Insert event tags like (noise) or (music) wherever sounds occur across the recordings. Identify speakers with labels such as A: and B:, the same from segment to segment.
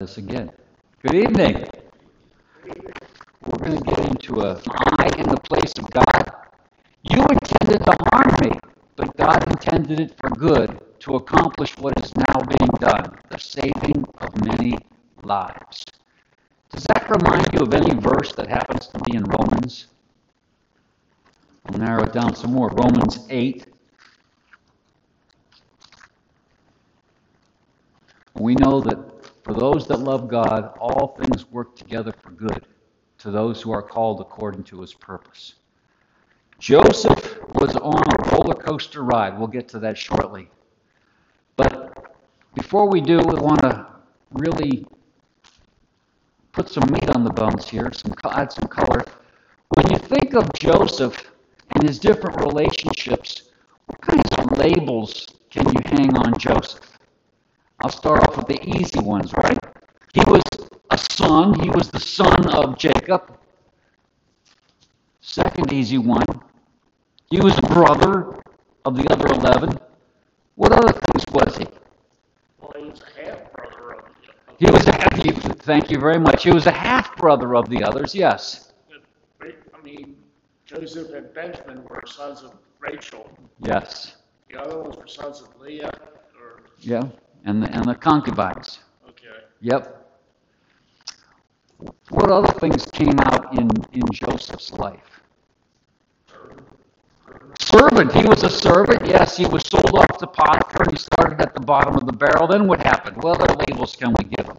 A: us again. Good evening. We're going to get into a I in the place of God. You intended to harm me, but God intended it for good to accomplish what is now being done, the saving of many lives. Does that remind you of any verse that happens to be in Romans? I'll narrow it down some more. Romans 8. We know that for those that love God, all things work together for good to those who are called according to his purpose. Joseph was on a roller coaster ride. We'll get to that shortly. But before we do, we want to really put some meat on the bones here, some add some color. When you think of Joseph and his different relationships, what kinds of labels can you hang on Joseph? I'll start off with the easy ones, right? He was a son, he was the son of Jacob. Second easy one, he was a brother of the other 11. What other things was he?
B: Well, he was a half brother of the
A: He was a half, thank you very much. He was a half brother of the others, yes.
B: I mean, Joseph and Benjamin were sons of Rachel.
A: Yes.
B: The other ones were sons of Leah, or,
A: Yeah. And the, and the concubines.
B: okay.
A: Yep. What other things came out in, in Joseph's life? Servant. He was a servant. Yes, he was sold off to Potiphar. He started at the bottom of the barrel. Then what happened? What other labels can we give him?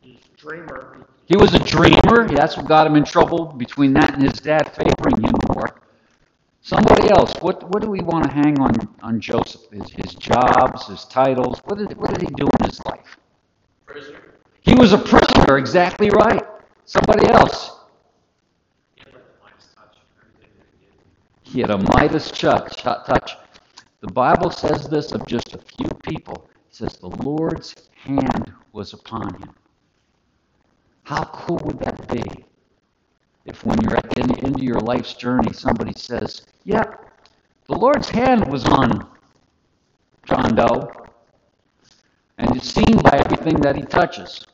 B: He's a dreamer.
A: He was a dreamer. That's what got him in trouble between that and his dad favoring him more. Somebody else. What what do we want to hang on on Joseph? His his jobs, his titles. What did what did he do in his life?
B: Prisoner.
A: He was a prisoner. Exactly right. Somebody else. He had a Midas touch. touch. The Bible says this of just a few people. It says the Lord's hand was upon him. How cool would that be? If when you're at the end, end of your life's journey, somebody says, "Yep, yeah, the Lord's hand was on John Doe, and it's seen by everything that he touches."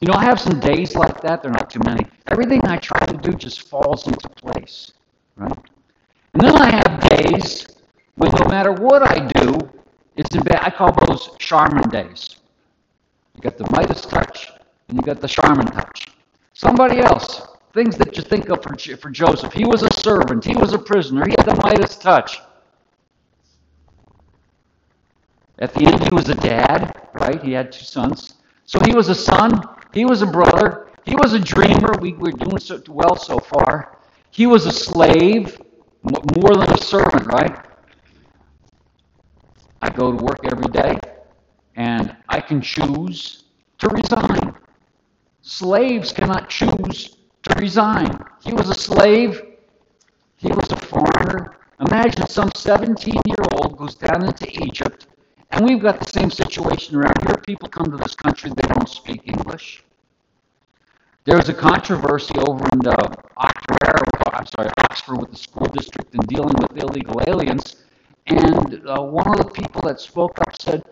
A: You know, I have some days like that. They're not too many. Everything I try to do just falls into place, right? And then I have days when no matter what I do, it's in bad. I call those Charmin days. You got the Midas touch, and you got the Charmin touch. Somebody else, things that you think of for, for Joseph. He was a servant. He was a prisoner. He had the Midas touch. At the end, he was a dad, right? He had two sons. So he was a son. He was a brother. He was a dreamer. We, we're doing so well so far. He was a slave more than a servant, right? I go to work every day and I can choose to resign. Slaves cannot choose to resign. He was a slave, he was a foreigner. Imagine some 17 year old goes down into Egypt, and we've got the same situation around here. People come to this country, they don't speak English. There was a controversy over in the Oxford, I'm sorry, Oxford with the school district in dealing with illegal aliens. And uh, one of the people that spoke up said,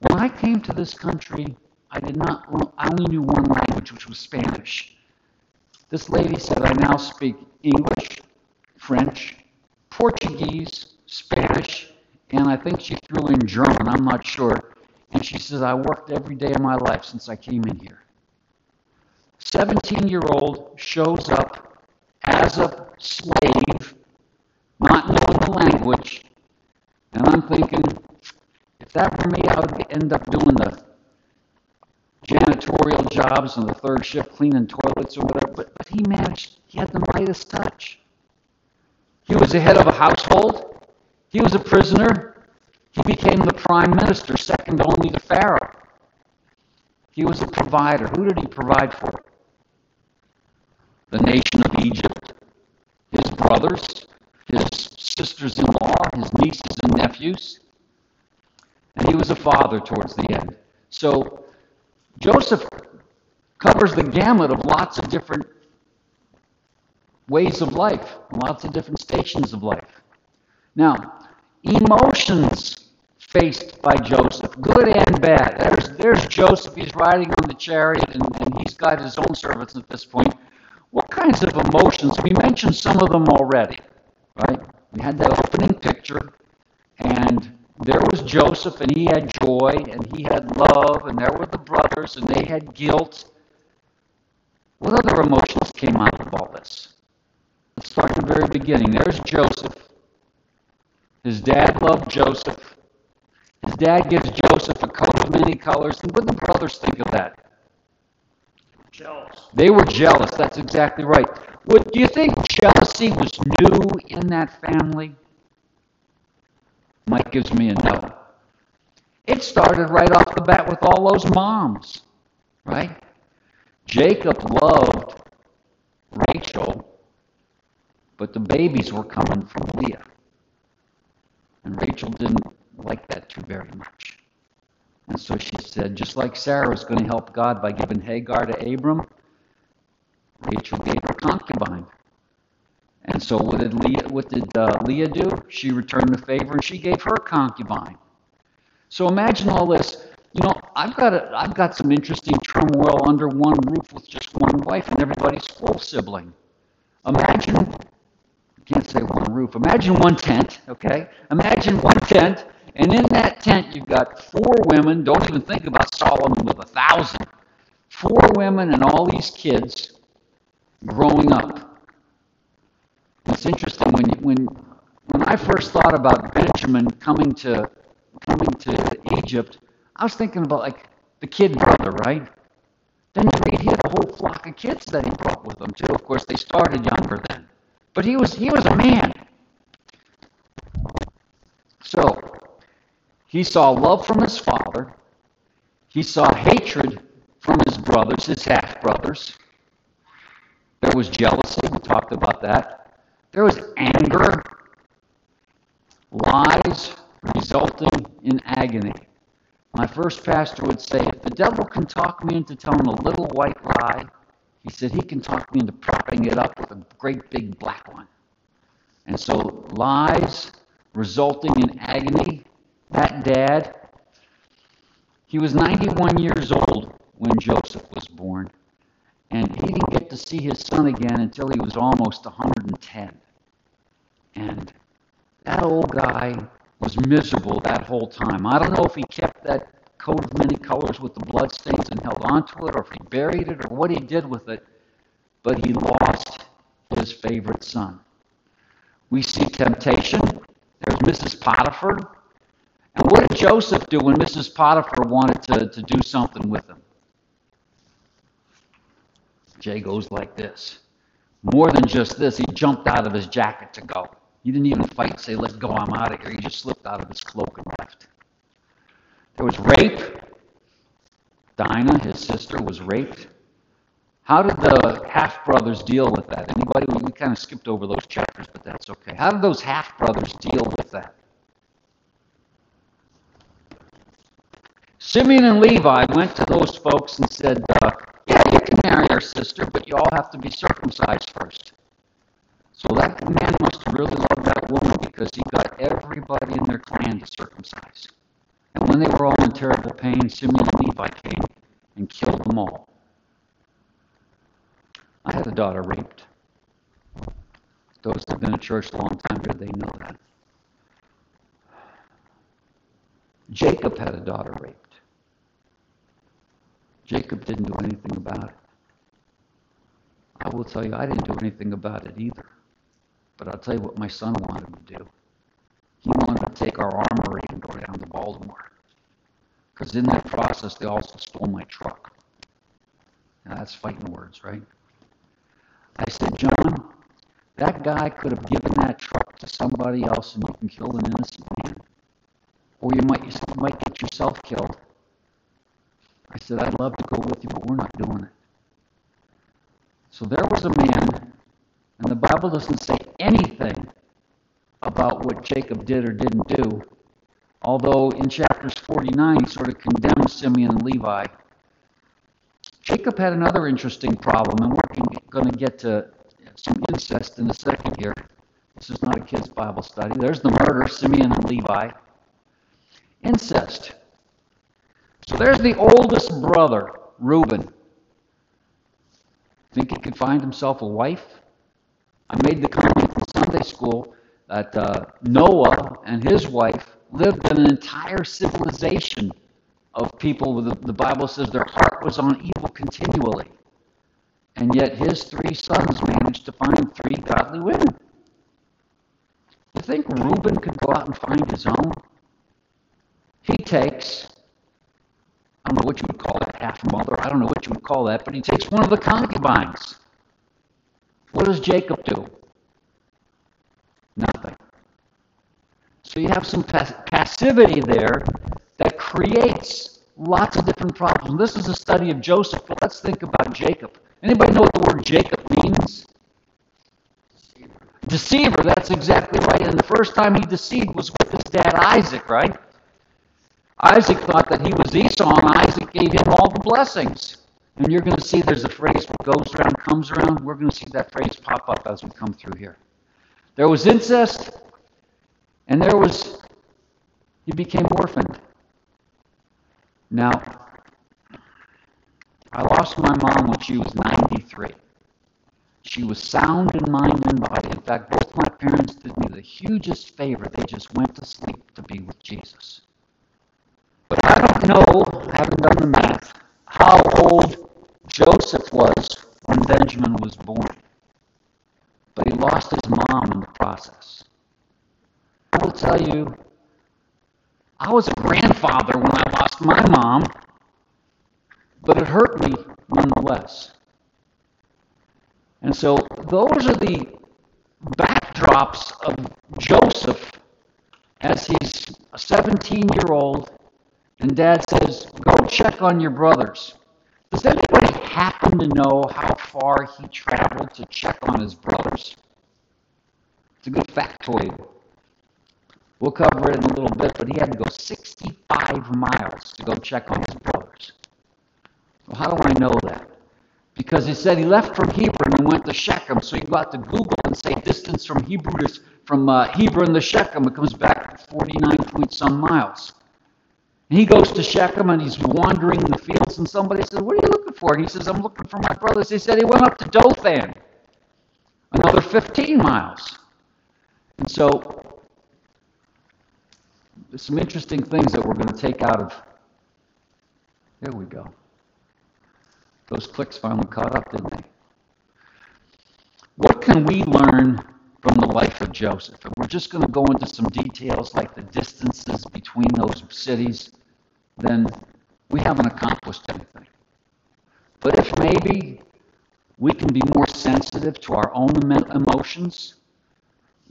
A: When I came to this country, I did not, I only knew one language, which was Spanish. This lady said, I now speak English, French, Portuguese, Spanish, and I think she threw in German, I'm not sure. And she says, I worked every day of my life since I came in here. 17 year old shows up as a slave, not knowing the language, and I'm thinking, if that were me, I would end up doing the janitorial jobs on the third shift cleaning toilets or whatever. But, but he managed, he had the Midas touch. He was the head of a household, he was a prisoner, he became the prime minister, second only to Pharaoh. He was a provider. Who did he provide for? The nation of Egypt, his brothers, his sisters in law, his nieces and nephews. And he was a father towards the end. So Joseph covers the gamut of lots of different ways of life, lots of different stations of life. Now, emotions faced by Joseph, good and bad. There's, there's Joseph, he's riding on the chariot, and, and he's got his own servants at this point. What kinds of emotions? We mentioned some of them already, right? We had that opening picture, and there was Joseph, and he had joy, and he had love, and there were the brothers, and they had guilt. What other emotions came out of all this? Let's start at the very beginning. There's Joseph. His dad loved Joseph. His dad gives Joseph a coat of many colors. And what did the brothers think of that?
B: Jealous.
A: They were jealous. That's exactly right. What do you think jealousy was new in that family? Mike gives me a no. It started right off the bat with all those moms, right? Jacob loved Rachel, but the babies were coming from Leah. And Rachel didn't like that too very much. And so she said, just like Sarah was going to help God by giving Hagar to Abram, Rachel gave her concubine. And so what did Leah, what did uh, Leah do? She returned the favor and she gave her concubine. So imagine all this. You know, I've got a, I've got some interesting turmoil under one roof with just one wife and everybody's full sibling. Imagine, I can't say one roof. Imagine one tent, okay? Imagine one tent, and in that tent you've got four women. Don't even think about Solomon with a thousand. Four women and all these kids growing up. It's interesting when when when I first thought about Benjamin coming to coming to Egypt, I was thinking about like the kid brother, right? Then he had a whole flock of kids that he brought with him too. Of course, they started younger then, but he was he was a man. So he saw love from his father. He saw hatred from his brothers, his half brothers. There was jealousy. We talked about that. There was anger, lies resulting in agony. My first pastor would say, if the devil can talk me into telling a little white lie, he said he can talk me into propping it up with a great big black one. And so lies resulting in agony. That dad, he was 91 years old when Joseph was born, and he didn't get to see his son again until he was almost 110. And that old guy was miserable that whole time. I don't know if he kept that coat of many colors with the bloodstains and held onto it, or if he buried it, or what he did with it, but he lost his favorite son. We see temptation. There's Mrs. Potiphar. And what did Joseph do when Mrs. Potiphar wanted to, to do something with him? Jay goes like this. More than just this, he jumped out of his jacket to go. He didn't even fight and say, let's go, I'm out of here. He just slipped out of his cloak and left. There was rape. Dinah, his sister, was raped. How did the half brothers deal with that? Anybody? We kind of skipped over those chapters, but that's okay. How did those half brothers deal with that? Simeon and Levi went to those folks and said, uh, Yeah, you can marry our sister, but you all have to be circumcised first. So that man must have really loved that woman because he got everybody in their clan to circumcise. And when they were all in terrible pain, Simeon and Levi came and killed them all. I had a daughter raped. Those that have been in church a long time they know that. Jacob had a daughter raped. Jacob didn't do anything about it. I will tell you, I didn't do anything about it either. But I'll tell you what my son wanted to do. He wanted to take our armory and go down to Baltimore. Because in that process, they also stole my truck. Now, that's fighting words, right? I said, John, that guy could have given that truck to somebody else and you can kill an innocent man. Or you might, you might get yourself killed. I said, I'd love to go with you, but we're not doing it. So there was a man, and the Bible doesn't say anything about what Jacob did or didn't do, although in chapters 49 he sort of condemns Simeon and Levi. Jacob had another interesting problem, and we're going to get to some incest in a second here. This is not a kid's Bible study. There's the murder, Simeon and Levi. Incest. So there's the oldest brother, Reuben. Think he could find himself a wife? I made the comment Sunday school that uh, Noah and his wife lived in an entire civilization of people. The, the Bible says their heart was on evil continually. And yet his three sons managed to find three godly women. You think Reuben could go out and find his own? He takes, I don't know what you would call it, half mother, I don't know what you would call that, but he takes one of the concubines. What does Jacob do? So you have some passivity there that creates lots of different problems. This is a study of Joseph, but let's think about Jacob. Anybody know what the word Jacob means? Deceiver. Deceiver, that's exactly right. And the first time he deceived was with his dad Isaac, right? Isaac thought that he was Esau, and Isaac gave him all the blessings. And you're going to see there's a phrase what goes around comes around. We're going to see that phrase pop up as we come through here. There was incest, and there was, he became orphaned. Now, I lost my mom when she was 93. She was sound in mind and body. In fact, both my parents did me the hugest favor. They just went to sleep to be with Jesus. But I don't know, I haven't done the math, how old Joseph was when Benjamin was born. But he lost his mom in the process. I will tell you, I was a grandfather when I lost my mom, but it hurt me nonetheless. And so those are the backdrops of Joseph as he's a 17 year old, and dad says, Go check on your brothers. Does anybody happen to know how far he traveled to check on his brothers? It's a good factoid. We'll cover it in a little bit, but he had to go 65 miles to go check on his brothers. Well, how do I know that? Because he said he left from Hebron and went to Shechem, so you go out to Google and say distance from Hebrew to, from uh, Hebron to Shechem. It comes back 49 point some miles. And he goes to Shechem and he's wandering the fields, and somebody says, What are you looking for? And he says, I'm looking for my brothers. He said he went up to Dothan, another 15 miles. And so there's some interesting things that we're going to take out of. There we go. Those clicks finally caught up, didn't they? What can we learn from the life of Joseph? And we're just going to go into some details like the distances between those cities, then we haven't accomplished anything. But if maybe we can be more sensitive to our own emotions,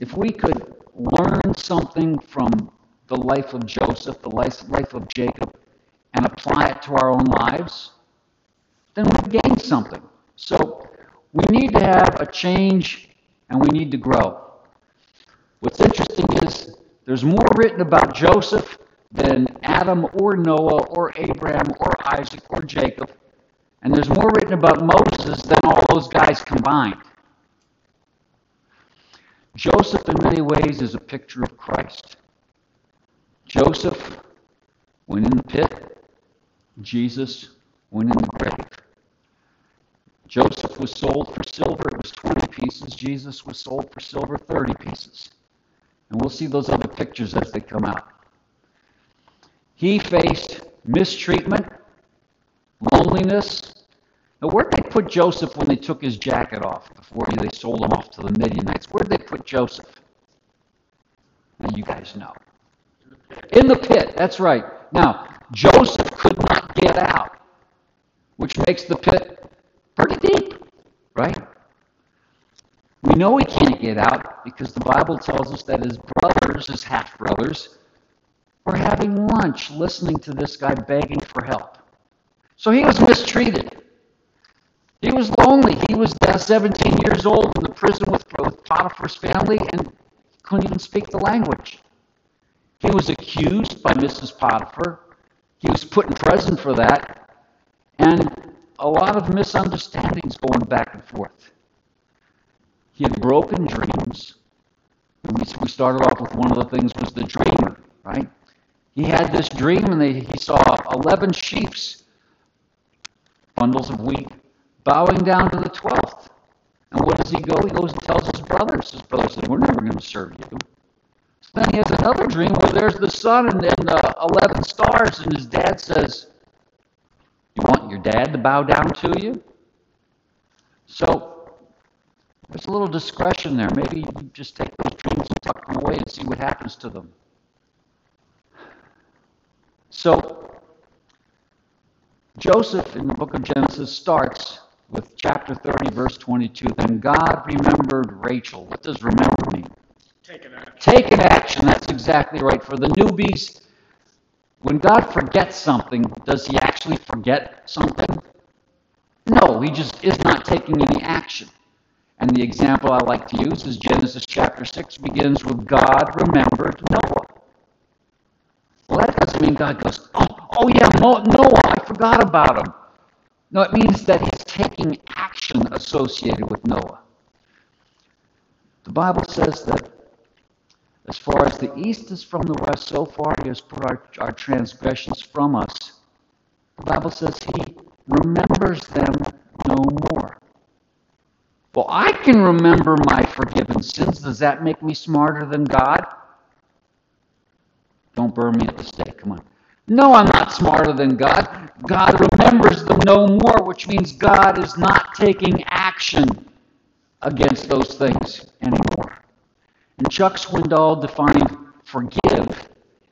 A: if we could learn something from the life of Joseph, the life of Jacob, and apply it to our own lives, then we've gained something. So we need to have a change and we need to grow. What's interesting is there's more written about Joseph than Adam or Noah or Abraham or Isaac or Jacob. And there's more written about Moses than all those guys combined. Joseph, in many ways, is a picture of Christ. Joseph went in the pit, Jesus went in the grave. Joseph was sold for silver, it was 20 pieces. Jesus was sold for silver, 30 pieces. And we'll see those other pictures as they come out. He faced mistreatment, loneliness. Now, where'd they put Joseph when they took his jacket off before they sold him off to the Midianites? Where'd they put Joseph? Now, you guys know. In the pit, that's right. Now, Joseph could not get out, which makes the pit pretty deep, right? We know he can't get out because the Bible tells us that his brothers, his half brothers, were having lunch listening to this guy begging for help. So he was mistreated. He was lonely. He was uh, 17 years old in the prison with, with Potiphar's family and couldn't even speak the language. He was accused by Mrs. Potiphar. He was put in prison for that. And a lot of misunderstandings going back and forth. He had broken dreams. We started off with one of the things was the dreamer, right? He had this dream and they, he saw 11 sheaves, bundles of wheat, bowing down to the 12th. And what does he go? He goes and tells his brothers. His brothers say, We're never going to serve you. Then he has another dream where there's the sun and, and uh, 11 stars, and his dad says, You want your dad to bow down to you? So there's a little discretion there. Maybe you just take those dreams and tuck them away and see what happens to them. So Joseph in the book of Genesis starts with chapter 30, verse 22. Then God remembered Rachel. What does remember mean?
B: Take an action.
A: Take an action. That's exactly right. For the newbies, when God forgets something, does he actually forget something? No, he just is not taking any action. And the example I like to use is Genesis chapter 6 begins with God remembered Noah. Well, that doesn't mean God goes, oh, oh yeah, Noah, I forgot about him. No, it means that he's taking action associated with Noah. The Bible says that as far as the east is from the west, so far he has put our, our transgressions from us. The Bible says he remembers them no more. Well, I can remember my forgiven sins. Does that make me smarter than God? Don't burn me at the stake. Come on. No, I'm not smarter than God. God remembers them no more, which means God is not taking action against those things anymore. And Chuck Swindoll defined forgive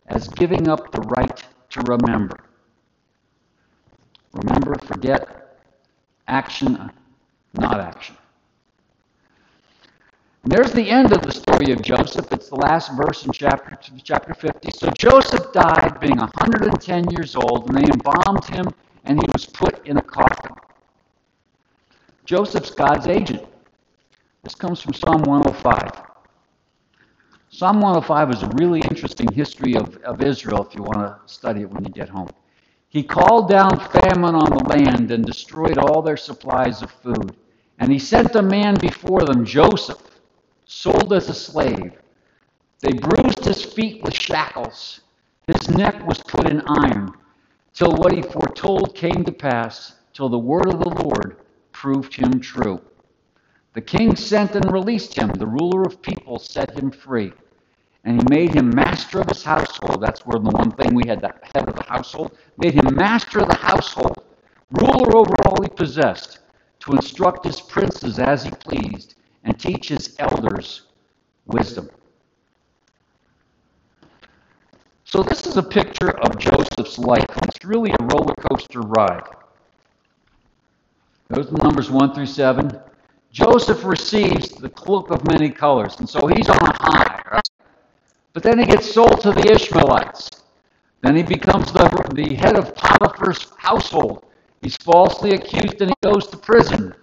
A: as giving up the right to remember. Remember, forget, action, not action. And there's the end of the story of Joseph. It's the last verse in chapter, chapter 50. So Joseph died being 110 years old, and they embalmed him, and he was put in a coffin. Joseph's God's agent. This comes from Psalm 105. Psalm 105 is a really interesting history of, of Israel if you want to study it when you get home. He called down famine on the land and destroyed all their supplies of food. And he sent a man before them, Joseph, sold as a slave. They bruised his feet with shackles. His neck was put in iron, till what he foretold came to pass, till the word of the Lord proved him true. The king sent and released him. The ruler of people set him free. And he made him master of his household. That's where the one thing we had, the head of the household. Made him master of the household, ruler over all he possessed, to instruct his princes as he pleased, and teach his elders wisdom. So, this is a picture of Joseph's life. It's really a roller coaster ride. Those are numbers 1 through 7. Joseph receives the cloak of many colors, and so he's on a high? But then he gets sold to the Ishmaelites. Then he becomes the, the head of Potiphar's household. He's falsely accused and he goes to prison.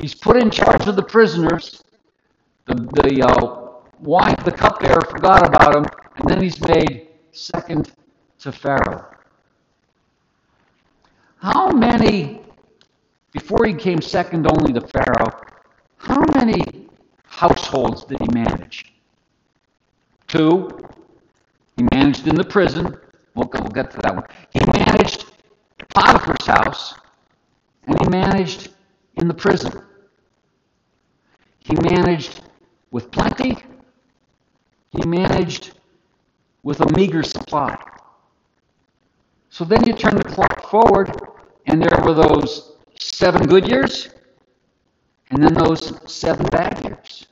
A: He's put in charge of the prisoners. The, the uh, wine, the cupbearer forgot about him, and then he's made second to Pharaoh. How many, before he came second only to Pharaoh, how many households did he manage? Two. He managed in the prison. We'll, we'll get to that one. He managed Potiphar's house, and he managed in the prison. He managed with plenty. He managed with a meager supply. So then you turn the clock forward, and there were those seven good years, and then those seven bad years.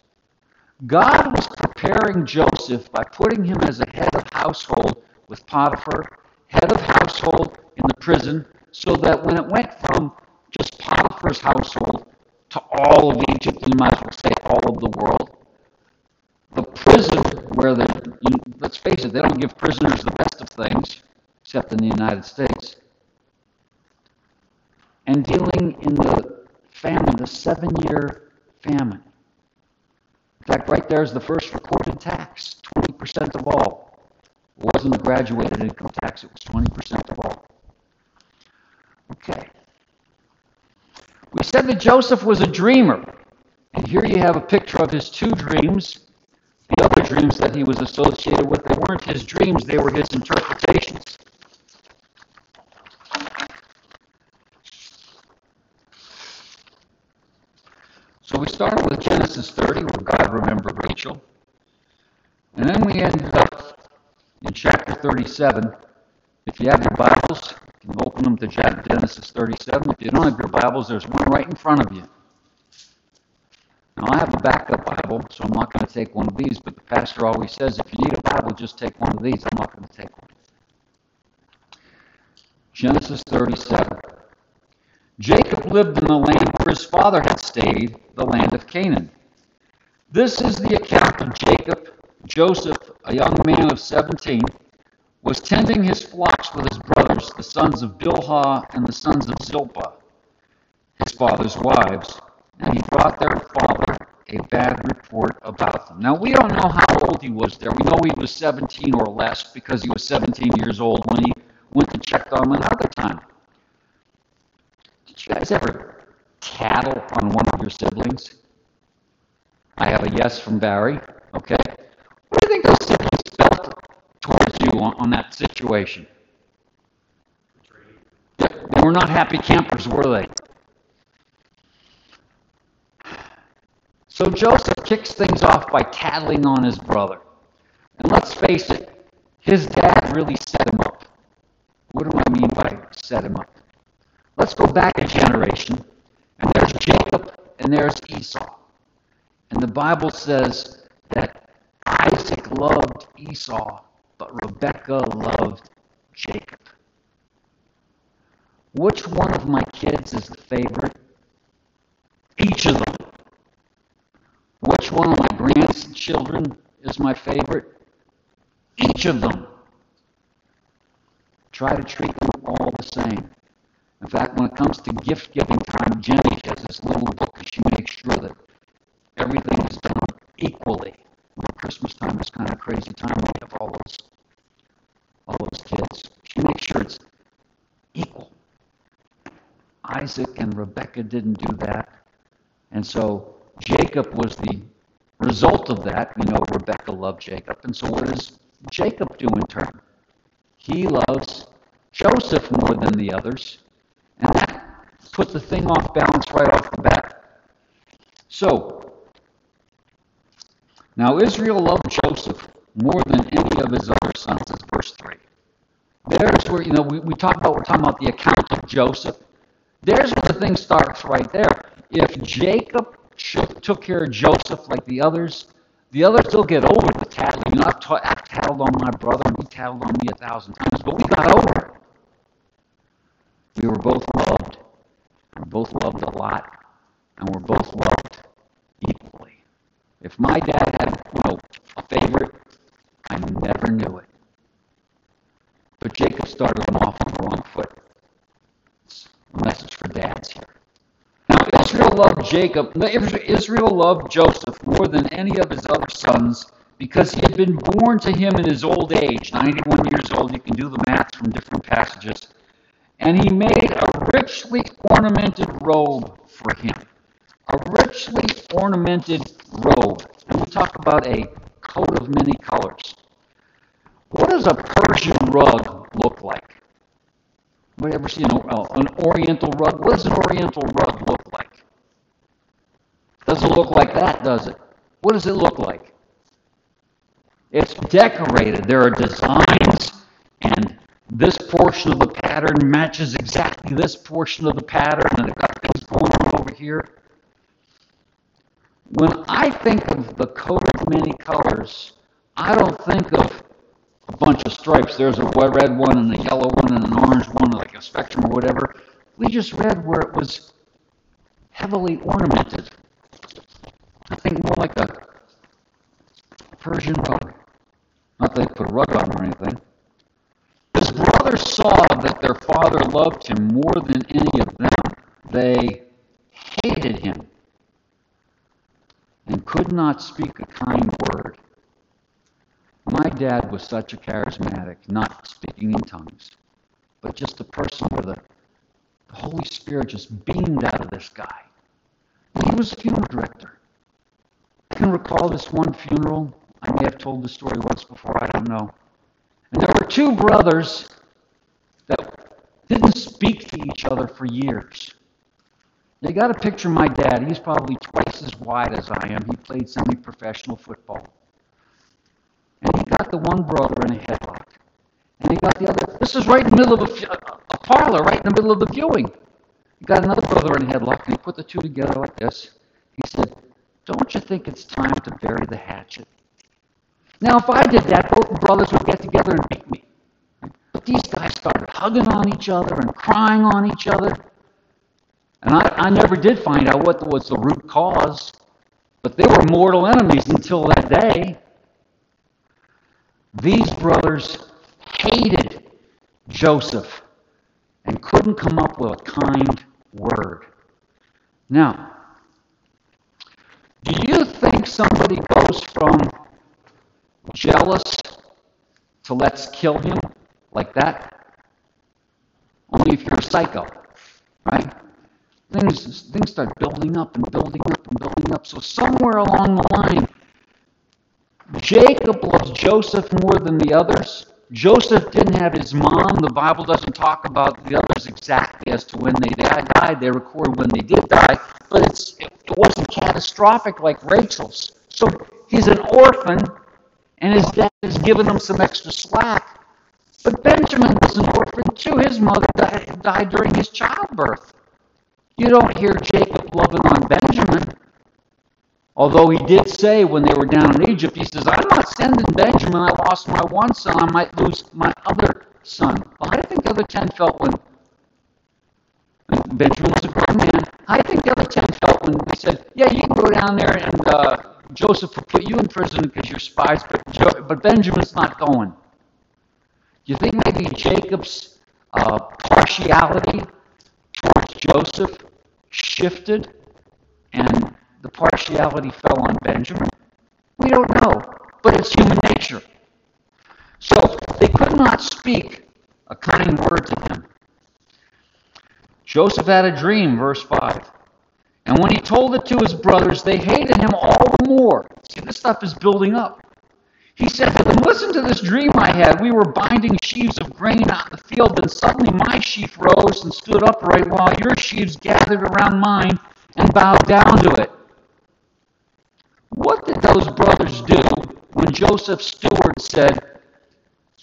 A: God was preparing Joseph by putting him as a head of household with Potiphar, head of household in the prison, so that when it went from just Potiphar's household to all of Egypt, you might as well say all of the world, the prison where they, let's face it, they don't give prisoners the best of things, except in the United States, and dealing in the famine, the seven year famine. In fact, right there is the first recorded tax 20% of all. It wasn't the graduated income tax, it was 20% of all. Okay. We said that Joseph was a dreamer. And here you have a picture of his two dreams. The other dreams that he was associated with, they weren't his dreams, they were his interpretations. Started with Genesis 30, where God remembered Rachel. And then we ended up in chapter 37. If you have your Bibles, you can open them to Genesis 37. If you don't have your Bibles, there's one right in front of you. Now, I have a backup Bible, so I'm not going to take one of these, but the pastor always says if you need a Bible, just take one of these. I'm not going to take one. Genesis 37. Jacob lived in the land where his father had stayed, the land of Canaan. This is the account of Jacob. Joseph, a young man of 17, was tending his flocks with his brothers, the sons of Bilhah and the sons of Zilpah, his father's wives, and he brought their father a bad report about them. Now, we don't know how old he was there. We know he was 17 or less because he was 17 years old when he went to check on them another time. Guys ever tattle on one of your siblings? I have a yes from Barry. Okay. What do you think those siblings felt towards you on, on that situation? They were not happy campers, were they? So Joseph kicks things off by tattling on his brother. And let's face it, his dad really set him up. What do I mean by set him up? Let's go back a generation, and there's Jacob and there's Esau. And the Bible says that Isaac loved Esau, but Rebekah loved Jacob. Which one of my kids is the favorite? Each of them. Which one of my grandchildren is my favorite? Each of them. Try to treat them all the same. In fact, when it comes to gift giving time, Jenny has this little book she makes sure that everything is done equally. Christmas time is kind of crazy time you have all those all those kids. She makes sure it's equal. Isaac and Rebecca didn't do that. And so Jacob was the result of that. We know Rebecca loved Jacob. And so what does Jacob do in turn? He loves Joseph more than the others. Puts the thing off balance right off the bat. So, now Israel loved Joseph more than any of his other sons, is verse 3. There's where, you know, we, we talk about, we're talking about the account of Joseph. There's where the thing starts right there. If Jacob took care of Joseph like the others, the others still get over the tattling. You know, I've, ta- I've tattled on my brother, and he tattled on me a thousand times, but we got over it. We were both both loved a lot, and we're both loved equally. If my dad had, you know, a favorite, I never knew it. But Jacob started him off on the wrong foot. It's a message for dads here. Now, Israel loved Jacob. Israel loved Joseph more than any of his other sons because he had been born to him in his old age, 91 years old. You can do the math from different passages. And he made a richly ornamented robe for him. A richly ornamented robe. And we talk about a coat of many colors. What does a Persian rug look like? You ever seen an Oriental rug? What does an Oriental rug look like? Doesn't look like that, does it? What does it look like? It's decorated. There are designs, and this portion of the pattern matches exactly this portion of the pattern, and they've got things going on over here. When I think of the coat of many colors, I don't think of a bunch of stripes. There's a red one and a yellow one and an orange one, like a spectrum or whatever. We just read where it was heavily ornamented. I think more like a Persian rug. Not that they put a rug on or anything. Brothers saw that their father loved him more than any of them. They hated him and could not speak a kind word. My dad was such a charismatic, not speaking in tongues, but just a person where the, the Holy Spirit just beamed out of this guy. He was a funeral director. I can recall this one funeral. I may have told the story once before, I don't know. And there were two brothers that didn't speak to each other for years. You got to picture of my dad. He's probably twice as wide as I am. He played semi-professional football. And he got the one brother in a headlock. And he got the other. This is right in the middle of a, a parlor, right in the middle of the viewing. He got another brother in a headlock, and he put the two together like this. He said, Don't you think it's time to bury the hatchet? Now, if I did that, both brothers would get together and beat me. But these guys started hugging on each other and crying on each other. And I, I never did find out what was the root cause, but they were mortal enemies until that day. These brothers hated Joseph and couldn't come up with a kind word. Now, do you think somebody goes from jealous to let's kill him like that? Only if you're a psycho, right? Things, things start building up and building up and building up. So somewhere along the line, Jacob loves Joseph more than the others. Joseph didn't have his mom. The Bible doesn't talk about the others exactly as to when they died. They record when they did die, but it's, it wasn't catastrophic like Rachel's. So he's an orphan, and his dad has given him some extra slack. But Benjamin was an orphan too. His mother died, died during his childbirth. You don't hear Jacob loving on Benjamin. Although he did say when they were down in Egypt, he says, I'm not sending Benjamin. I lost my one son. I might lose my other son. Well, you think the other ten felt when Benjamin was a grown man? You think the other ten felt when they said, Yeah, you can go down there and uh, Joseph will put you in prison because you're spies, but, jo- but Benjamin's not going? Do you think maybe Jacob's uh, partiality towards Joseph shifted and the partiality fell on Benjamin? We don't know, but it's human nature. So they could not speak a kind word to him. Joseph had a dream, verse 5. And when he told it to his brothers, they hated him all the more. See, this stuff is building up. He said to them, Listen to this dream I had. We were binding sheaves of grain out in the field, and suddenly my sheaf rose and stood upright, while your sheaves gathered around mine and bowed down to it. What did those brothers do when Joseph's steward said,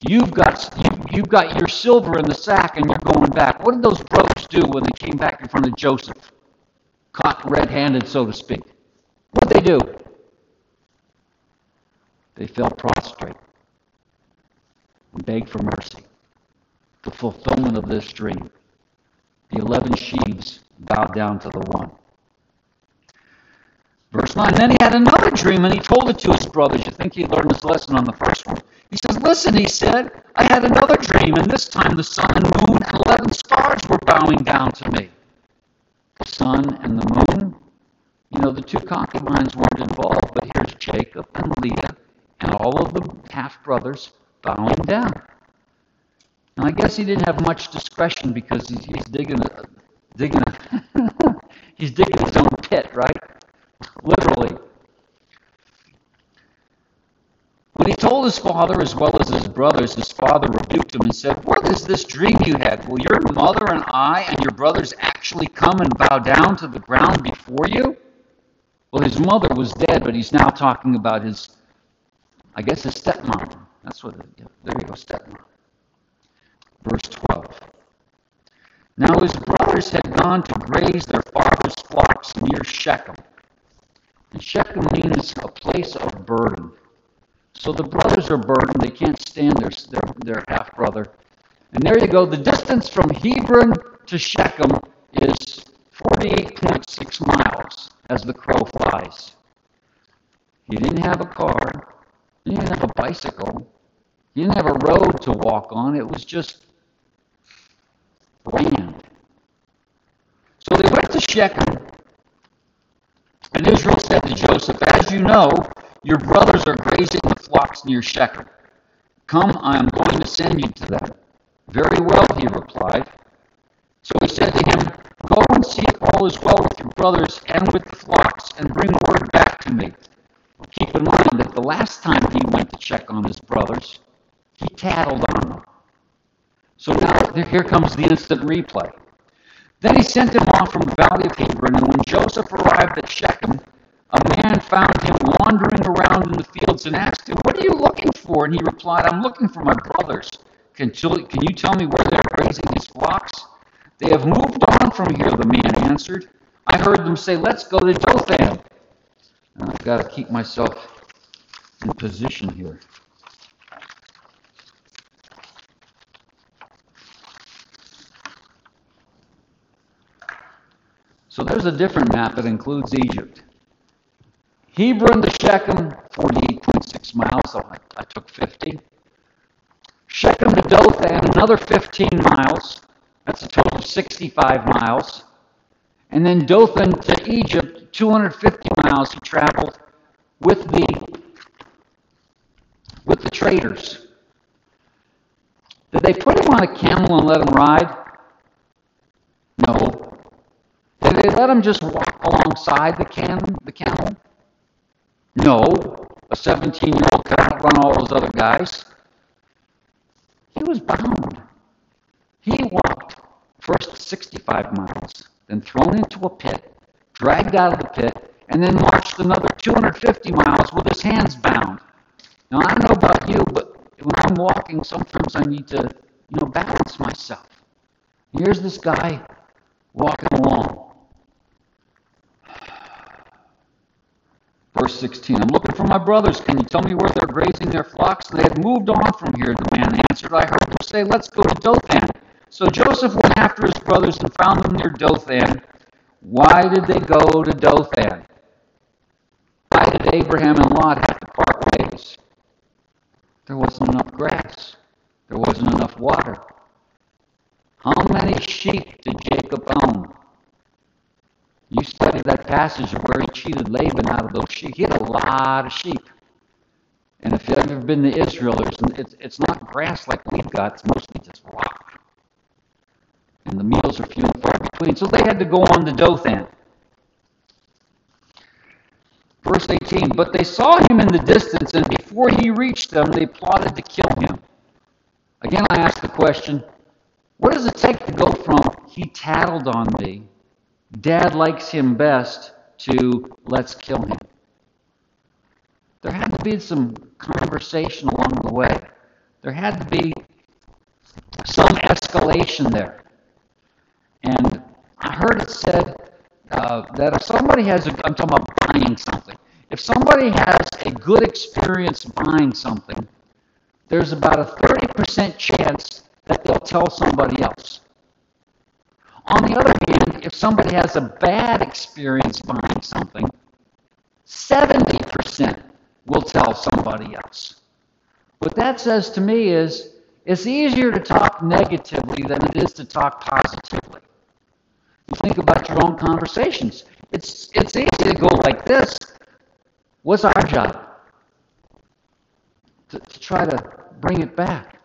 A: You've got, you, you've got your silver in the sack and you're going back? What did those brothers do when they came back in front of Joseph? Caught red handed, so to speak. What did they do? They fell prostrate and begged for mercy. The fulfillment of this dream. The eleven sheaves bowed down to the one. Verse 9, then he had another dream and he told it to his brothers. You think he learned his lesson on the first one? He says, Listen, he said, I had another dream, and this time the sun and moon and eleven stars were bowing down to me. The sun and the moon, you know, the two concubines weren't involved, but here's Jacob and Leah and all of the half brothers bowing down. Now, I guess he didn't have much discretion because he's, he's digging a, digging a, (laughs) he's digging his own pit, right? Literally. When he told his father as well as his brothers, his father rebuked him and said, What is this dream you had? Will your mother and I and your brothers actually come and bow down to the ground before you? Well, his mother was dead, but he's now talking about his, I guess, his stepmom. That's what, it, yeah, there you go, stepmom. Verse 12. Now his brothers had gone to graze their father's flocks near Shechem. And Shechem means a place of burden. So the brothers are burdened. They can't stand their, their, their half brother. And there you go. The distance from Hebron to Shechem is 48.6 miles as the crow flies. He didn't have a car. He didn't have a bicycle. He didn't have a road to walk on. It was just land. So they went to Shechem. And Israel said to Joseph, As you know, your brothers are grazing the flocks near Shechem. Come, I am going to send you to them. Very well, he replied. So he said to him, Go and see if all is well with your brothers and with the flocks, and bring word back to me. Keep in mind that the last time he went to check on his brothers, he tattled on them. So now here comes the instant replay. Then he sent him off from the valley of Hebron, and when Joseph arrived at Shechem, a man found him wandering around in the fields and asked him, What are you looking for? And he replied, I'm looking for my brothers. Can, can you tell me where they're grazing his flocks? They have moved on from here, the man answered. I heard them say, Let's go to Dothan. And I've got to keep myself in position here. So there's a different map that includes Egypt. Hebron to Shechem, 48.6 miles, so I, I took 50. Shechem to Dothan, another 15 miles. That's a total of 65 miles. And then Dothan to Egypt, 250 miles he traveled with the with the traders. Did they put him on a camel and let him ride? No. Did they let him just walk alongside the camel? The camel? No. A 17-year-old could outrun all those other guys. He was bound. He walked first 65 miles, then thrown into a pit, dragged out of the pit, and then marched another 250 miles with his hands bound. Now I don't know about you, but when I'm walking, sometimes I need to, you know, balance myself. Here's this guy walking along. Verse 16, I'm looking for my brothers. Can you tell me where they're grazing their flocks? They have moved on from here, the man answered. I heard them say, Let's go to Dothan. So Joseph went after his brothers and found them near Dothan. Why did they go to Dothan? Why did Abraham and Lot have to part ways? There wasn't enough grass. There wasn't enough water. How many sheep did Jacob own? You study that passage of where he cheated Laban out of those sheep. He had a lot of sheep. And if you've ever been to Israel, it's, it's not grass like we've got, it's mostly just rock. And the meals are few and far between. So they had to go on to Dothan. Verse 18 But they saw him in the distance, and before he reached them, they plotted to kill him. Again, I ask the question what does it take to go from he tattled on me dad likes him best to let's kill him. There had to be some conversation along the way. There had to be some escalation there. And I heard it said uh, that if somebody has, a, I'm talking about buying something, if somebody has a good experience buying something, there's about a 30% chance that they'll tell somebody else. On the other hand, if somebody has a bad experience buying something, 70% will tell somebody else. What that says to me is it's easier to talk negatively than it is to talk positively. You think about your own conversations. It's, it's easy to go like this. What's our job? To, to try to bring it back.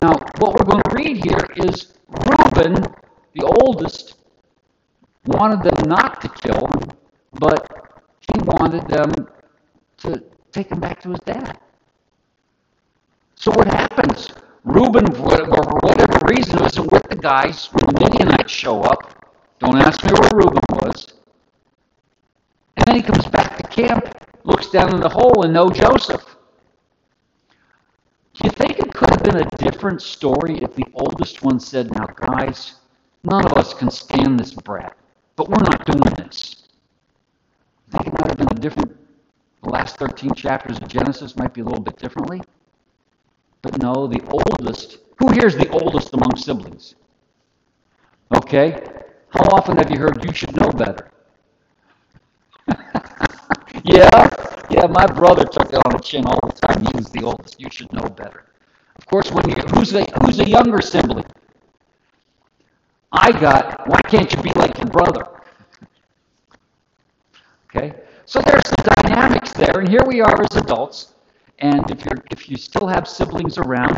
A: Now, what we're going to read here is Reuben the oldest, wanted them not to kill him, but he wanted them to take him back to his dad. So what happens? Reuben, for whatever reason, isn't with the guys when the Midianites show up. Don't ask me where Reuben was. And then he comes back to camp, looks down in the hole, and no Joseph. Do you think it could have been a different story if the oldest one said, Now, guys, None of us can stand this brat, but we're not doing this. Think it might have been a different, the last 13 chapters of Genesis might be a little bit differently. But no, the oldest, who here is the oldest among siblings? Okay? How often have you heard you should know better? (laughs) yeah, yeah, my brother took it on the chin all the time. He was the oldest. You should know better. Of course, when you, who's the, who's the younger sibling? I got, why can't you be like your brother? Okay? So there's some dynamics there, and here we are as adults, and if you're if you still have siblings around,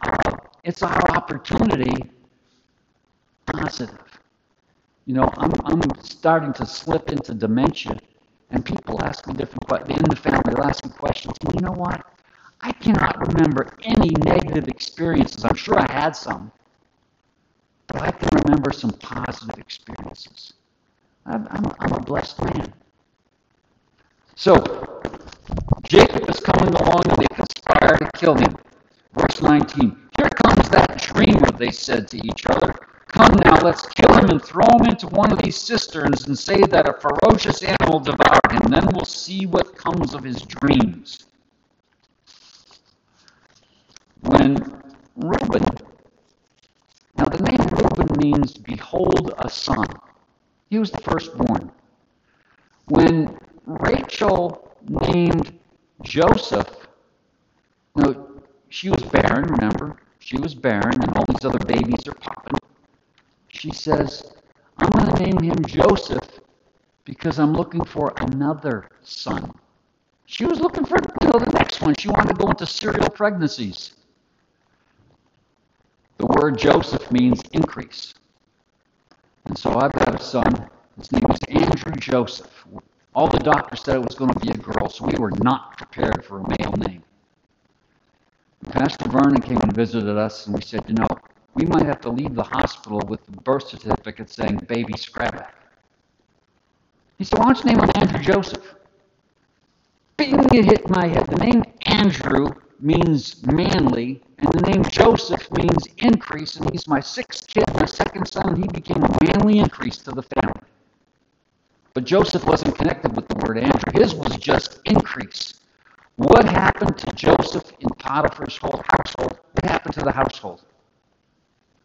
A: uh, it's our opportunity positive. You know, I'm I'm starting to slip into dementia, and people ask me different questions. In the family, they'll ask me questions. And you know what? I cannot remember any negative experiences. I'm sure I had some, but I can remember some positive experiences. I'm, I'm, I'm a blessed man. So, Jacob is coming along and they conspire to kill him. Verse 19 Here comes that dreamer, they said to each other. Come now, let's kill him and throw him into one of these cisterns and say that a ferocious animal devoured him. Then we'll see what comes of his dreams. When Reuben, now the name means behold a son. He was the firstborn. When Rachel named Joseph, no, she was barren, remember? She was barren, and all these other babies are popping. She says, I'm going to name him Joseph because I'm looking for another son. She was looking for you know, the next one. She wanted to go into serial pregnancies. The word Joseph means increase. And so I've got a son. His name is Andrew Joseph. All the doctors said it was going to be a girl, so we were not prepared for a male name. Pastor Vernon came and visited us, and we said, you know, we might have to leave the hospital with the birth certificate saying baby Scrabback. He said, why don't you name him Andrew Joseph? Bing, it hit my head. The name Andrew means manly, and the name Joseph means increase, and he's my sixth kid, my second son, and he became a manly increase to the family. But Joseph wasn't connected with the word Andrew. His was just increase. What happened to Joseph in Potiphar's whole household? What happened to the household?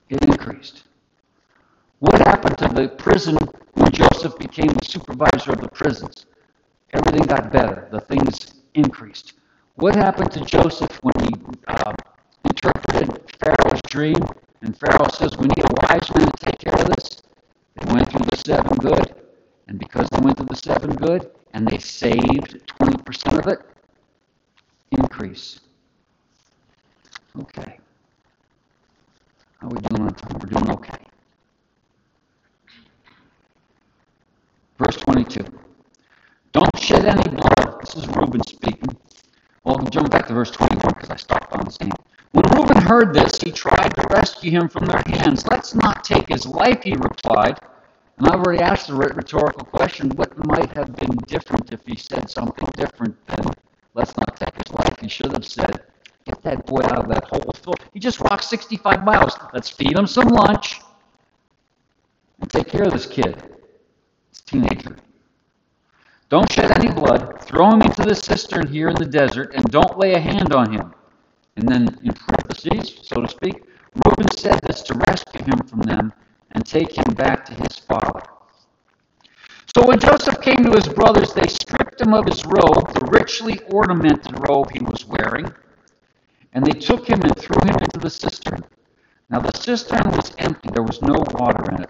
A: It increased. What happened to the prison when Joseph became the supervisor of the prisons? Everything got better. The things increased. What happened to Joseph when he uh, interpreted Pharaoh's dream? And Pharaoh says, We need a wise man to take care of this. They went through the seven good. And because they went through the seven good and they saved 20% of it, increase. Okay. How are we doing on time? We're doing okay. Verse 22. Don't shed any blood. This is Reuben speaking. Well, jump back to verse 21 because I stopped on the scene. When Reuben heard this, he tried to rescue him from their hands. Let's not take his life, he replied. And I've already asked the rhetorical question what might have been different if he said something different than let's not take his life? He should have said, get that boy out of that hole. He just walked 65 miles. Let's feed him some lunch and take care of this kid, this teenager. Don't shed any blood. Throw him into the cistern here in the desert, and don't lay a hand on him. And then, in parentheses, so to speak, Reuben said this to rescue him from them and take him back to his father. So when Joseph came to his brothers, they stripped him of his robe, the richly ornamented robe he was wearing, and they took him and threw him into the cistern. Now the cistern was empty, there was no water in it.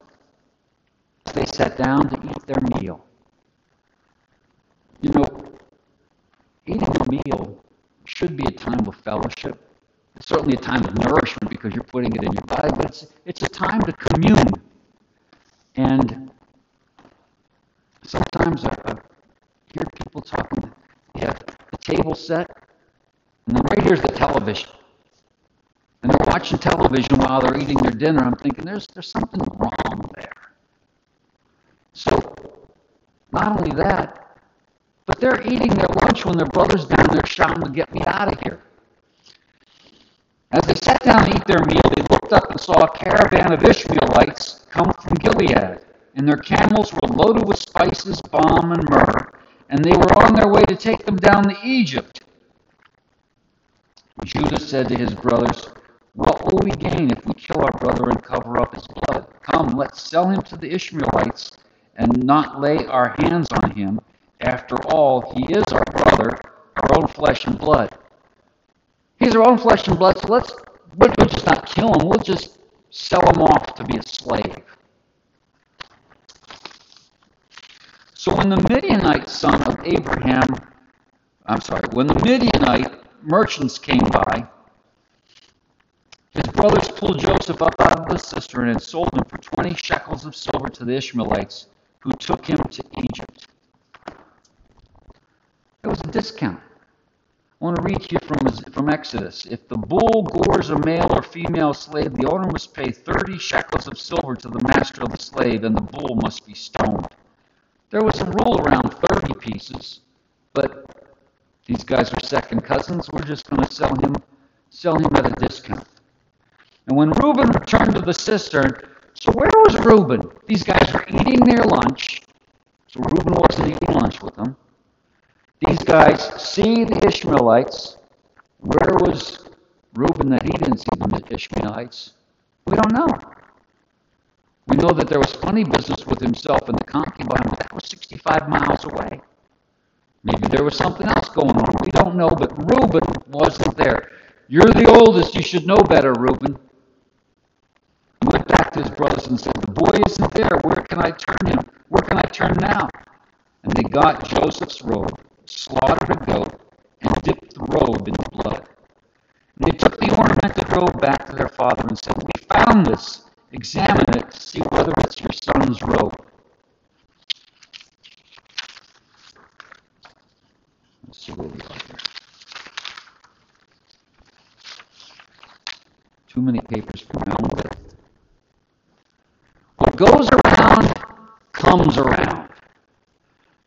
A: They sat down to eat their meal. You know, eating a meal should be a time of fellowship. It's certainly a time of nourishment because you're putting it in your body, but it's, it's a time to commune. And sometimes I, I hear people talking, they have the table set, and then right here's the television. And they're watching television while they're eating their dinner. I'm thinking, there's, there's something wrong there. So, not only that, but they're eating their lunch when their brother's down there shouting to get me out of here. As they sat down to eat their meal, they looked up and saw a caravan of Ishmaelites come from Gilead, and their camels were loaded with spices, balm, and myrrh, and they were on their way to take them down to Egypt. Judah said to his brothers, What will we gain if we kill our brother and cover up his blood? Come, let's sell him to the Ishmaelites and not lay our hands on him after all, he is our brother, our own flesh and blood. He's our own flesh and blood, so let's we'll just not kill him. We'll just sell him off to be a slave. So when the Midianite son of Abraham, I'm sorry, when the Midianite merchants came by, his brothers pulled Joseph up out of the cistern and sold him for 20 shekels of silver to the Ishmaelites, who took him to Egypt. It was a discount. I want to read here from, from Exodus. If the bull gores a male or female slave, the owner must pay 30 shekels of silver to the master of the slave, and the bull must be stoned. There was a rule around 30 pieces, but these guys are second cousins. We're just going to sell him, sell him at a discount. And when Reuben returned to the cistern, so where was Reuben? These guys were eating their lunch. So Reuben wasn't eating lunch with them. These guys see the Ishmaelites. Where was Reuben that he didn't see the Ishmaelites? We don't know. We know that there was funny business with himself and the concubine, that was 65 miles away. Maybe there was something else going on. We don't know, but Reuben wasn't there. You're the oldest. You should know better, Reuben. He went back to his brothers and said, The boy isn't there. Where can I turn him? Where can I turn now? And they got Joseph's robe, slaughtered a goat, and dipped the robe in blood. And they took the ornamented robe back to their father and said, We found this. Examine it to see whether it's your son's robe. Let's see we here. Too many papers own good. What goes around comes around.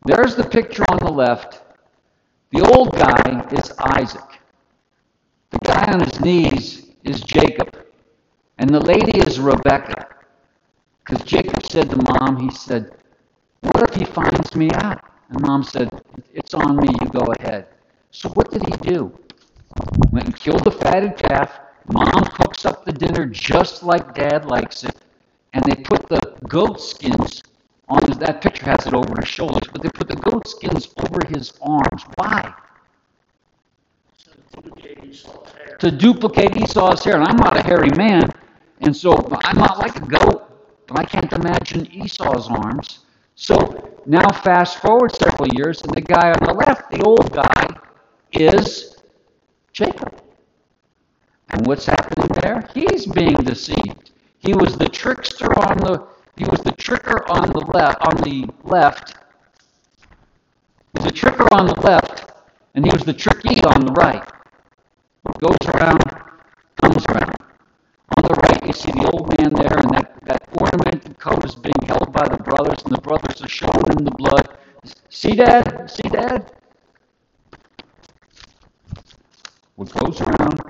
A: There's the picture on the left. The old guy is Isaac. The guy on his knees is Jacob. And the lady is Rebecca. Because Jacob said to mom, he said, What if he finds me out? And mom said, It's on me, you go ahead. So what did he do? Went and killed the fatted calf. Mom cooks up the dinner just like dad likes it. And they put the goat skins on that picture has it over his shoulders, but they put the goat skins over his arms. Why?
B: To duplicate Esau's hair.
A: To duplicate Esau's hair. And I'm not a hairy man, and so I'm not like a goat, but I can't imagine Esau's arms. So now fast forward several years, and the guy on the left, the old guy, is Jacob. And what's happening there? He's being deceived. He was the trickster on the he was the tricker on the left on the left. He was the tricker on the left, and he was the tricky on the right. What goes around comes around. On the right, you see the old man there, and that, that ornamented coat is being held by the brothers, and the brothers are shown in the blood. See, Dad? See, Dad? What goes around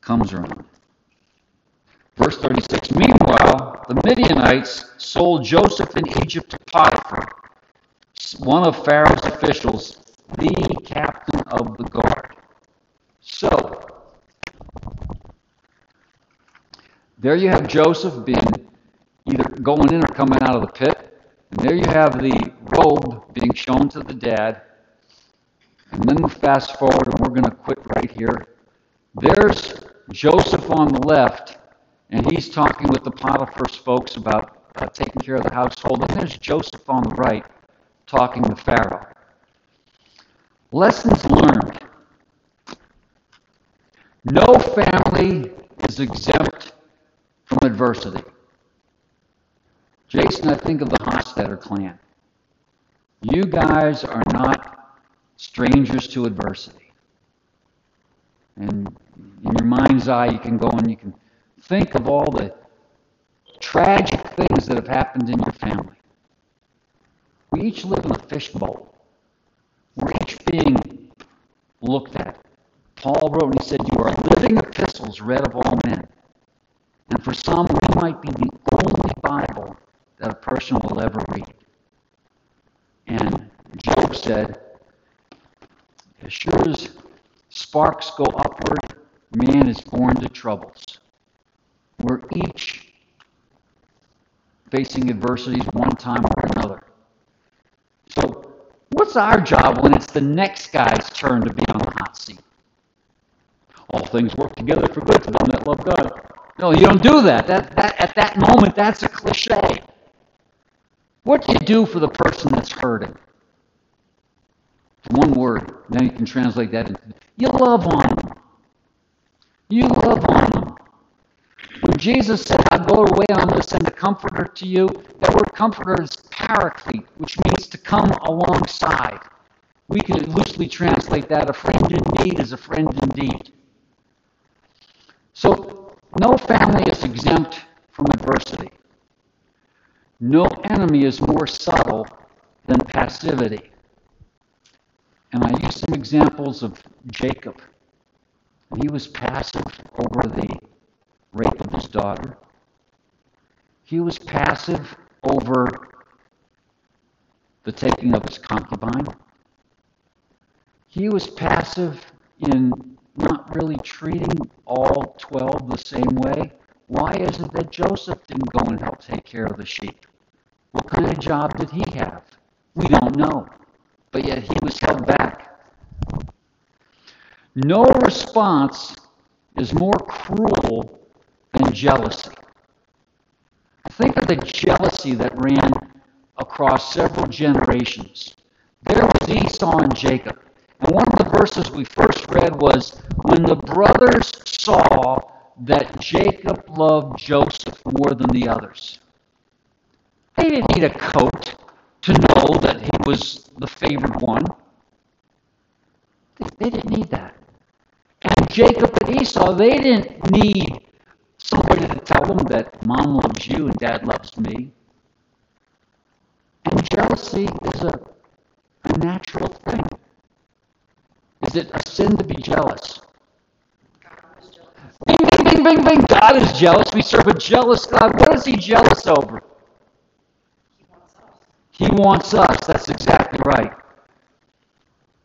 A: comes around. Verse 36 Meanwhile, the Midianites sold Joseph in Egypt to Potiphar, one of Pharaoh's officials, the captain of the guard. So, there you have Joseph being either going in or coming out of the pit. And there you have the robe being shown to the dad. And then we fast forward, and we're going to quit right here. There's Joseph on the left, he's talking with the Potiphar's folks about uh, taking care of the household. And there's Joseph on the right, talking to Pharaoh. Lessons learned. No family is exempt from adversity. Jason, I think of the Hostetter clan. You guys are not strangers to adversity. And in your mind's eye, you can go and you can think of all the tragic things that have happened in your family. We each live in a fishbowl. We're each being looked at. Paul wrote and he said, You are living epistles read of all men. And for some, we might be the only Bible that a person will ever read. And Job said, As sure as sparks go upward, man is born to troubles. We're each facing adversities one time or another. So, what's our job when it's the next guy's turn to be on the hot seat? All things work together for good for them that love God. No, you don't do that. That, that. At that moment, that's a cliche. What do you do for the person that's hurting? One word. Then you can translate that into you love on them. You love on them. Jesus said, I'll go away I'm going to send a comforter to you, that word comforter is paraclete, which means to come alongside. We could loosely translate that a friend in need is a friend indeed. So, no family is exempt from adversity. No enemy is more subtle than passivity. And I used some examples of Jacob. He was passive over the rape of his daughter. He was passive over the taking of his concubine. He was passive in not really treating all 12 the same way. Why is it that Joseph didn't go and help take care of the sheep? What kind of job did he have? We don't know. But yet he was held back. No response is more cruel than jealousy. Think of the jealousy that ran across several generations. There was Esau and Jacob. And one of the verses we first read was when the brothers saw that Jacob loved Joseph more than the others. They didn't need a coat to know that he was the favored one. They didn't need that. And Jacob and Esau, they didn't need somebody to tell them that mom loves you and dad loves me. And jealousy is a, a natural thing. Is it a sin to be jealous? jealous? Bing, bing, bing, bing, bing. God is jealous. We serve a jealous God. What is he jealous over? He wants us. That's exactly right.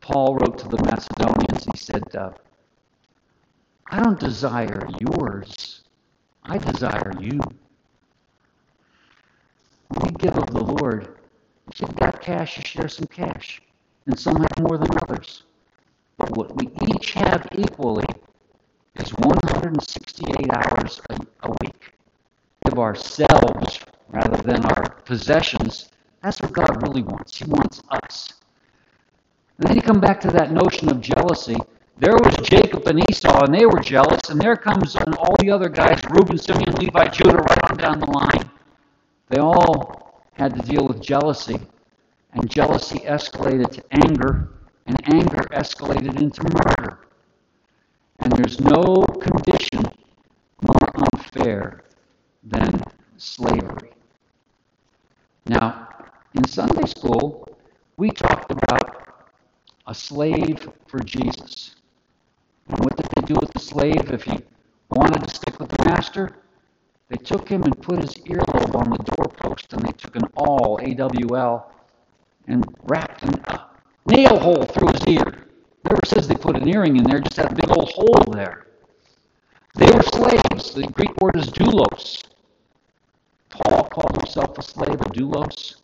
A: Paul wrote to the Macedonians, he said, uh, I don't desire yours, I desire you. When we give of the Lord, if you've got cash, you share some cash. And some have more than others. But what we each have equally is 168 hours a, a week. Give ourselves rather than our possessions. That's what God really wants. He wants us. And then you come back to that notion of jealousy. There was Jacob and Esau, and they were jealous, and there comes all the other guys, Reuben, Simeon, Levi, Judah, right on down the line. They all had to deal with jealousy, and jealousy escalated to anger, and anger escalated into murder. And there's no condition more unfair than slavery. Now, in Sunday school, we talked about a slave for Jesus. What did they do with the slave if he wanted to stick with the master? They took him and put his earlobe on the doorpost, and they took an awl, A-W-L, and wrapped a nail hole through his ear. Never says they put an earring in there, just had a big old hole there. They were slaves. The Greek word is doulos. Paul called himself a slave, a doulos.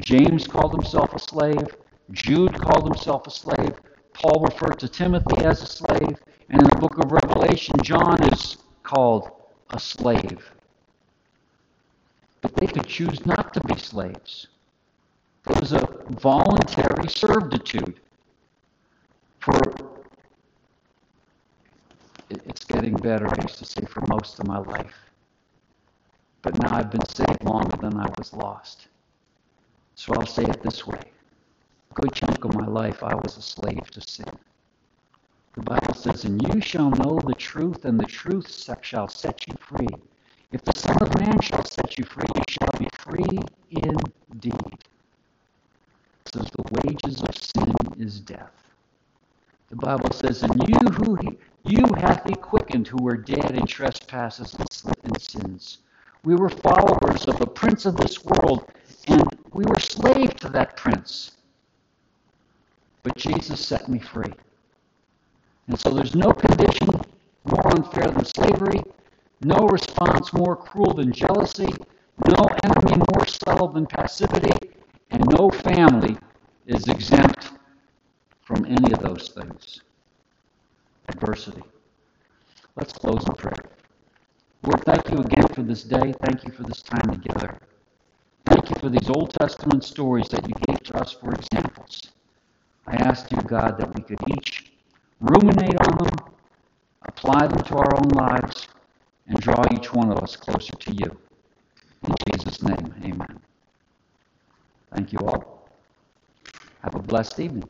A: James called himself a slave. Jude called himself a slave. Paul referred to Timothy as a slave. And in the book of Revelation, John is called a slave. But they could choose not to be slaves. It was a voluntary servitude for it's getting better, I used to say, for most of my life. But now I've been saved longer than I was lost. So I'll say it this way. Good chunk of my life I was a slave to sin. The Bible says, And you shall know the truth, and the truth shall set you free. If the Son of Man shall set you free, you shall be free indeed. It says, The wages of sin is death. The Bible says, And you who he, you hath he quickened who were dead in trespasses and sins. We were followers of the prince of this world, and we were slaves to that prince. But Jesus set me free. And so there's no condition more unfair than slavery, no response more cruel than jealousy, no enemy more subtle than passivity, and no family is exempt from any of those things. Adversity. Let's close in prayer. Lord, thank you again for this day. Thank you for this time together. Thank you for these Old Testament stories that you gave to us for examples. I ask you, God, that we could each ruminate on them, apply them to our own lives, and draw each one of us closer to you. In Jesus' name, amen. Thank you all. Have a blessed evening.